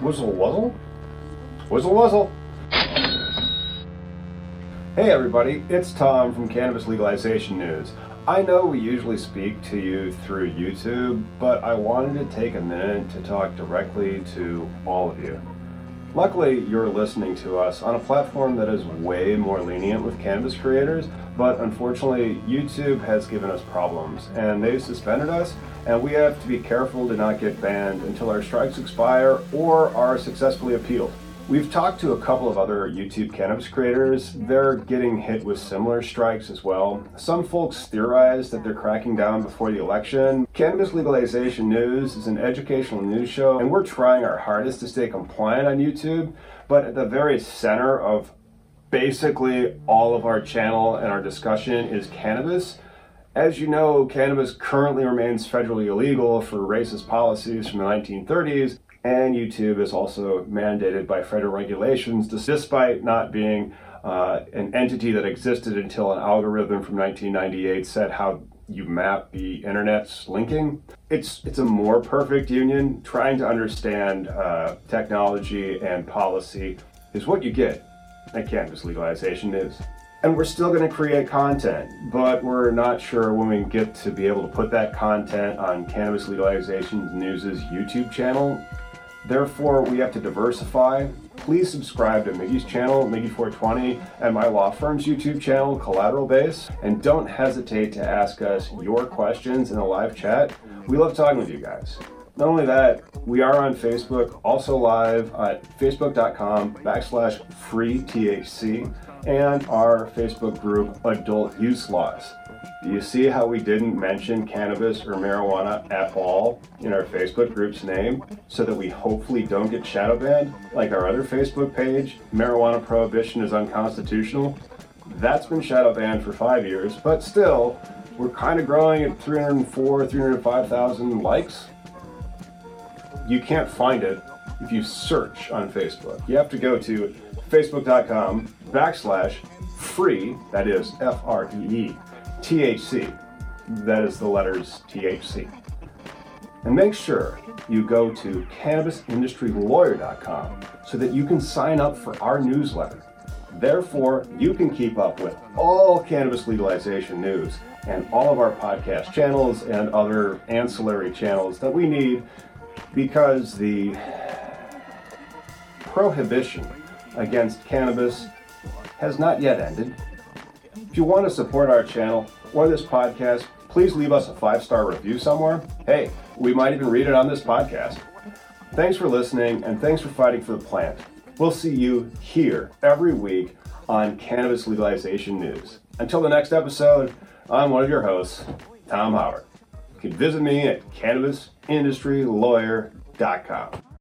Whizzle wuzzle? Whizzle wuzzle. Hey everybody, it's Tom from Cannabis Legalization News. I know we usually speak to you through YouTube, but I wanted to take a minute to talk directly to all of you. Luckily, you're listening to us on a platform that is way more lenient with cannabis creators, but unfortunately, YouTube has given us problems and they've suspended us, and we have to be careful to not get banned until our strikes expire or are successfully appealed. We've talked to a couple of other YouTube cannabis creators. They're getting hit with similar strikes as well. Some folks theorize that they're cracking down before the election. Cannabis Legalization News is an educational news show, and we're trying our hardest to stay compliant on YouTube. But at the very center of basically all of our channel and our discussion is cannabis. As you know, cannabis currently remains federally illegal for racist policies from the 1930s, and YouTube is also mandated by federal regulations, despite not being uh, an entity that existed until an algorithm from 1998 said how you map the internet's linking. It's it's a more perfect union. Trying to understand uh, technology and policy is what you get at Cannabis Legalization News. And we're still going to create content, but we're not sure when we get to be able to put that content on Cannabis Legalization News's YouTube channel Therefore, we have to diversify. Please subscribe to Miggy's channel, Miggy420, and my law firm's YouTube channel, Collateral Base. And don't hesitate to ask us your questions in the live chat. We love talking with you guys. Not only that, we are on Facebook, also live at facebook.com backslash free THC and our Facebook group, Adult Use Laws. Do you see how we didn't mention cannabis or marijuana at all in our Facebook group's name so that we hopefully don't get shadow banned? Like our other Facebook page, Marijuana Prohibition is Unconstitutional. That's been shadow banned for five years, but still, we're kind of growing at 304, 305,000 likes. You can't find it if you search on Facebook. You have to go to facebook.com backslash free, that is F R E E, THC. That is the letters THC. And make sure you go to cannabisindustrylawyer.com so that you can sign up for our newsletter. Therefore, you can keep up with all cannabis legalization news and all of our podcast channels and other ancillary channels that we need because the prohibition against cannabis has not yet ended. If you want to support our channel or this podcast, please leave us a five star review somewhere. Hey, we might even read it on this podcast. Thanks for listening and thanks for fighting for the plant. We'll see you here every week on Cannabis Legalization News. Until the next episode, I'm one of your hosts, Tom Howard. You can visit me at cannabisindustrylawyer.com.